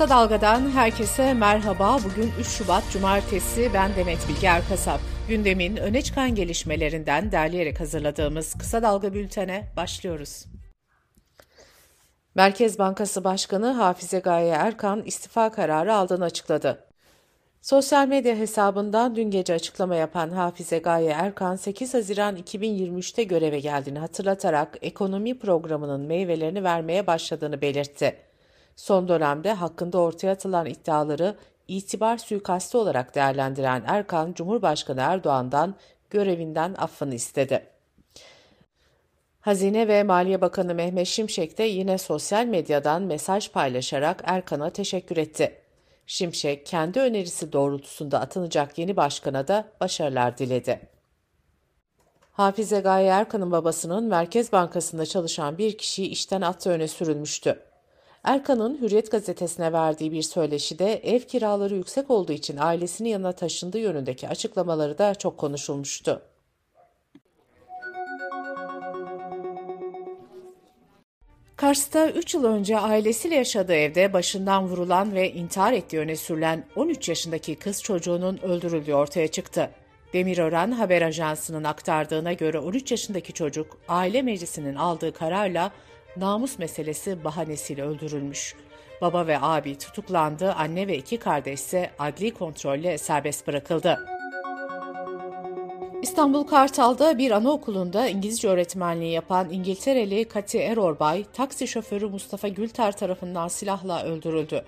Kısa Dalga'dan herkese merhaba. Bugün 3 Şubat Cumartesi. Ben Demet Bilge Erkasap. Gündemin öne çıkan gelişmelerinden derleyerek hazırladığımız Kısa Dalga bültene başlıyoruz. Merkez Bankası Başkanı Hafize Gaye Erkan istifa kararı aldığını açıkladı. Sosyal medya hesabından dün gece açıklama yapan Hafize Gaye Erkan 8 Haziran 2023'te göreve geldiğini hatırlatarak ekonomi programının meyvelerini vermeye başladığını belirtti. Son dönemde hakkında ortaya atılan iddiaları itibar suikastı olarak değerlendiren Erkan, Cumhurbaşkanı Erdoğan'dan görevinden affını istedi. Hazine ve Maliye Bakanı Mehmet Şimşek de yine sosyal medyadan mesaj paylaşarak Erkan'a teşekkür etti. Şimşek kendi önerisi doğrultusunda atanacak yeni başkana da başarılar diledi. Hafize Gaye Erkan'ın babasının Merkez Bankası'nda çalışan bir kişiyi işten attığı öne sürülmüştü. Erkan'ın Hürriyet gazetesine verdiği bir söyleşide ev kiraları yüksek olduğu için ailesinin yanına taşındığı yönündeki açıklamaları da çok konuşulmuştu. Kars'ta 3 yıl önce ailesiyle yaşadığı evde başından vurulan ve intihar ettiği öne sürülen 13 yaşındaki kız çocuğunun öldürüldüğü ortaya çıktı. Demirören Haber Ajansı'nın aktardığına göre 13 yaşındaki çocuk aile meclisinin aldığı kararla namus meselesi bahanesiyle öldürülmüş. Baba ve abi tutuklandı, anne ve iki kardeş ise adli kontrolle serbest bırakıldı. İstanbul Kartal'da bir anaokulunda İngilizce öğretmenliği yapan İngiltereli Kati Erorbay, taksi şoförü Mustafa Gülter tarafından silahla öldürüldü.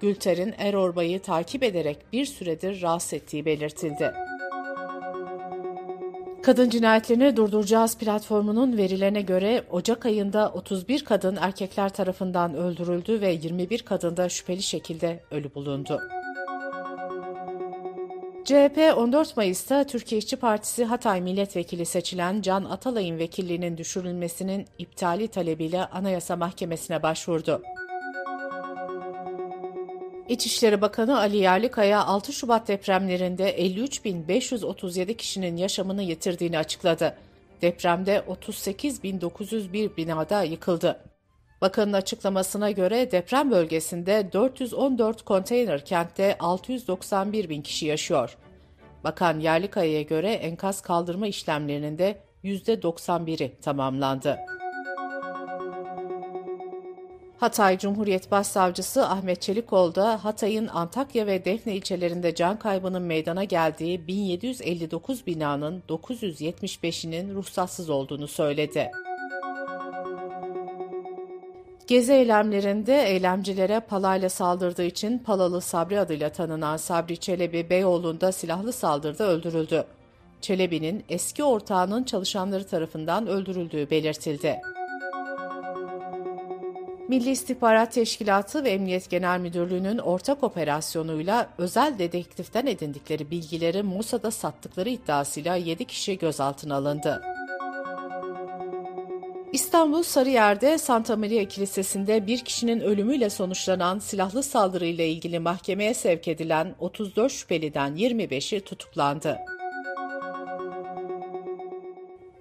Gülter'in Erorbay'ı takip ederek bir süredir rahatsız ettiği belirtildi. Kadın Cinayetlerini Durduracağız platformunun verilerine göre Ocak ayında 31 kadın erkekler tarafından öldürüldü ve 21 kadın da şüpheli şekilde ölü bulundu. CHP 14 Mayıs'ta Türkiye İşçi Partisi Hatay Milletvekili seçilen Can Atalay'ın vekilliğinin düşürülmesinin iptali talebiyle Anayasa Mahkemesi'ne başvurdu. İçişleri Bakanı Ali Yerlikaya 6 Şubat depremlerinde 53.537 kişinin yaşamını yitirdiğini açıkladı. Depremde 38.901 binada yıkıldı. Bakanın açıklamasına göre deprem bölgesinde 414 konteyner kentte 691 bin kişi yaşıyor. Bakan Yerlikaya'ya göre enkaz kaldırma işlemlerinin de %91'i tamamlandı. Hatay Cumhuriyet Başsavcısı Ahmet Çelikoğlu da Hatay'ın Antakya ve Defne ilçelerinde can kaybının meydana geldiği 1759 binanın 975'inin ruhsatsız olduğunu söyledi. Gezi eylemlerinde eylemcilere palayla saldırdığı için Palalı Sabri adıyla tanınan Sabri Çelebi Beyoğlu'nda silahlı saldırıda öldürüldü. Çelebi'nin eski ortağının çalışanları tarafından öldürüldüğü belirtildi. Milli İstihbarat Teşkilatı ve Emniyet Genel Müdürlüğü'nün ortak operasyonuyla özel dedektiften edindikleri bilgileri Mossad'a sattıkları iddiasıyla 7 kişi gözaltına alındı. İstanbul Sarıyer'de Santa Maria Kilisesi'nde bir kişinin ölümüyle sonuçlanan silahlı saldırıyla ilgili mahkemeye sevk edilen 34 şüpheliden 25'i tutuklandı.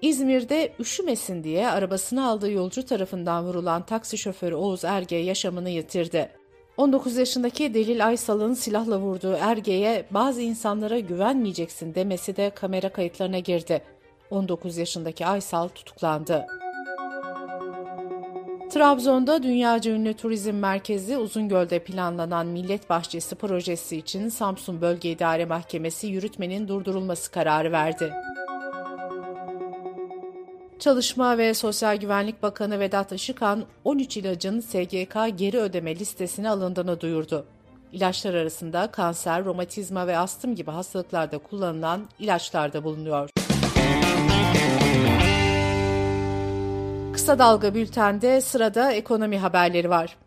İzmir'de üşümesin diye arabasını aldığı yolcu tarafından vurulan taksi şoförü Oğuz Erge yaşamını yitirdi. 19 yaşındaki Delil Aysal'ın silahla vurduğu Erge'ye bazı insanlara güvenmeyeceksin demesi de kamera kayıtlarına girdi. 19 yaşındaki Aysal tutuklandı. Trabzon'da dünyaca ünlü turizm merkezi Uzungöl'de planlanan Millet Bahçesi projesi için Samsun Bölge İdare Mahkemesi yürütmenin durdurulması kararı verdi. Çalışma ve Sosyal Güvenlik Bakanı Vedat Işıkhan 13 ilacın SGK geri ödeme listesine alındığını duyurdu. İlaçlar arasında kanser, romatizma ve astım gibi hastalıklarda kullanılan ilaçlar da bulunuyor. Kısa Dalga Bülten'de sırada ekonomi haberleri var.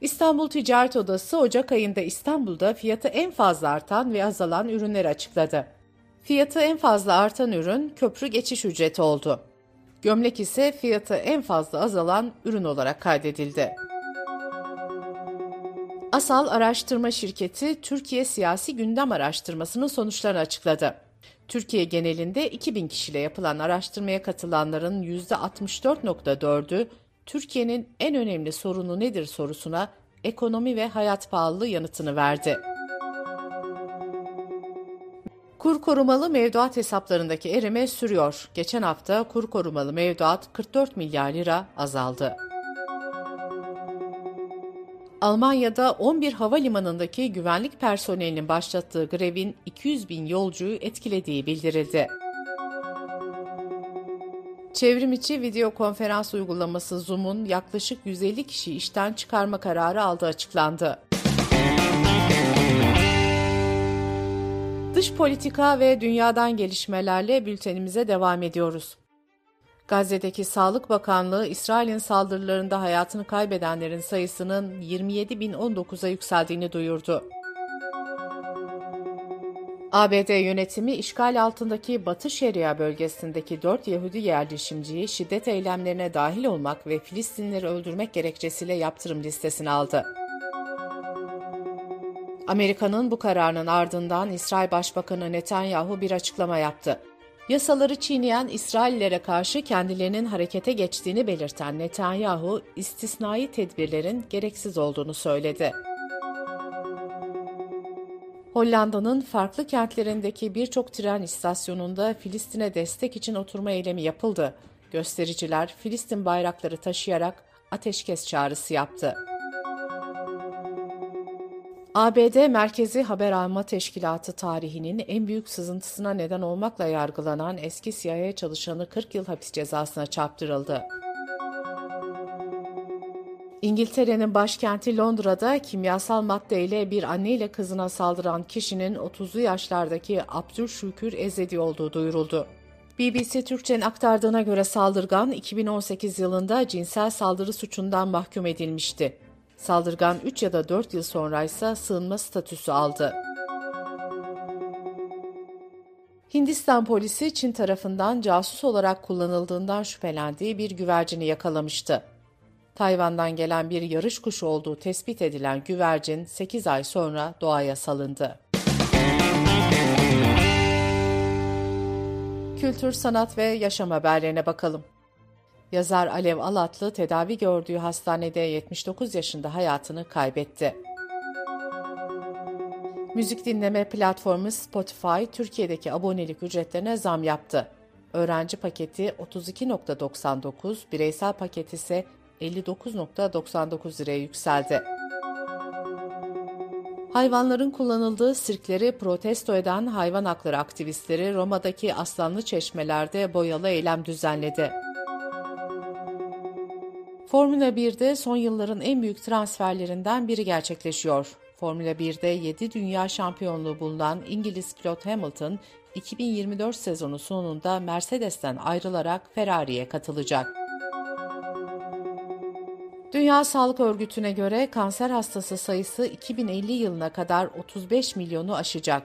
İstanbul Ticaret Odası Ocak ayında İstanbul'da fiyatı en fazla artan ve azalan ürünleri açıkladı. Fiyatı en fazla artan ürün köprü geçiş ücreti oldu. Gömlek ise fiyatı en fazla azalan ürün olarak kaydedildi. Asal Araştırma Şirketi Türkiye Siyasi Gündem Araştırmasının sonuçlarını açıkladı. Türkiye genelinde 2000 kişiyle yapılan araştırmaya katılanların %64.4'ü Türkiye'nin en önemli sorunu nedir sorusuna ekonomi ve hayat pahalılığı yanıtını verdi. Kur korumalı mevduat hesaplarındaki erime sürüyor. Geçen hafta kur korumalı mevduat 44 milyar lira azaldı. Almanya'da 11 havalimanındaki güvenlik personelinin başlattığı grevin 200 bin yolcuyu etkilediği bildirildi. Çevrim içi video konferans uygulaması Zoom'un yaklaşık 150 kişi işten çıkarma kararı aldığı açıklandı. Dış politika ve dünyadan gelişmelerle bültenimize devam ediyoruz. Gazze'deki Sağlık Bakanlığı, İsrail'in saldırılarında hayatını kaybedenlerin sayısının 27.019'a yükseldiğini duyurdu. ABD yönetimi işgal altındaki Batı Şeria bölgesindeki dört Yahudi yerleşimciyi şiddet eylemlerine dahil olmak ve Filistinleri öldürmek gerekçesiyle yaptırım listesine aldı. Amerika'nın bu kararının ardından İsrail Başbakanı Netanyahu bir açıklama yaptı. Yasaları çiğneyen İsraillere karşı kendilerinin harekete geçtiğini belirten Netanyahu, istisnai tedbirlerin gereksiz olduğunu söyledi. Hollanda'nın farklı kentlerindeki birçok tren istasyonunda Filistin'e destek için oturma eylemi yapıldı. Göstericiler Filistin bayrakları taşıyarak ateşkes çağrısı yaptı. ABD Merkezi Haber Alma Teşkilatı tarihinin en büyük sızıntısına neden olmakla yargılanan eski CIA çalışanı 40 yıl hapis cezasına çarptırıldı. İngiltere'nin başkenti Londra'da kimyasal maddeyle bir anne ile kızına saldıran kişinin 30'lu yaşlardaki Abdülşükür Ezedi olduğu duyuruldu. BBC Türkçe'nin aktardığına göre saldırgan 2018 yılında cinsel saldırı suçundan mahkum edilmişti. Saldırgan 3 ya da 4 yıl sonra ise sığınma statüsü aldı. Hindistan polisi Çin tarafından casus olarak kullanıldığından şüphelendiği bir güvercini yakalamıştı. Tayvan'dan gelen bir yarış kuşu olduğu tespit edilen güvercin 8 ay sonra doğaya salındı. Kültür, sanat ve yaşam haberlerine bakalım. Yazar Alev Alatlı tedavi gördüğü hastanede 79 yaşında hayatını kaybetti. Müzik dinleme platformu Spotify Türkiye'deki abonelik ücretlerine zam yaptı. Öğrenci paketi 32.99, bireysel paket ise 59.99 liraya yükseldi. Hayvanların kullanıldığı sirkleri protesto eden hayvan hakları aktivistleri Roma'daki aslanlı çeşmelerde boyalı eylem düzenledi. Formula 1'de son yılların en büyük transferlerinden biri gerçekleşiyor. Formula 1'de 7 dünya şampiyonluğu bulunan İngiliz pilot Hamilton, 2024 sezonu sonunda Mercedes'ten ayrılarak Ferrari'ye katılacak. Dünya Sağlık Örgütü'ne göre kanser hastası sayısı 2050 yılına kadar 35 milyonu aşacak.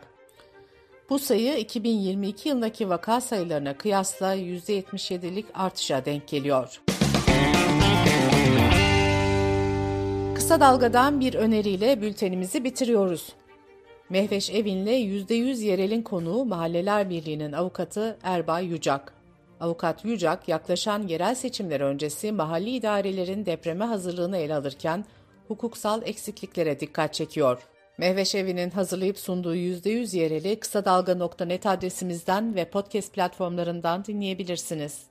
Bu sayı 2022 yılındaki vaka sayılarına kıyasla %77'lik artışa denk geliyor. Kısa Dalga'dan bir öneriyle bültenimizi bitiriyoruz. Mehveş Evin'le %100 yerelin konuğu Mahalleler Birliği'nin avukatı Erbay Yücak. Avukat Yücak, yaklaşan yerel seçimler öncesi mahalli idarelerin depreme hazırlığını ele alırken hukuksal eksikliklere dikkat çekiyor. Mehveş Evi'nin hazırlayıp sunduğu %100 yereli kısa dalga.net adresimizden ve podcast platformlarından dinleyebilirsiniz.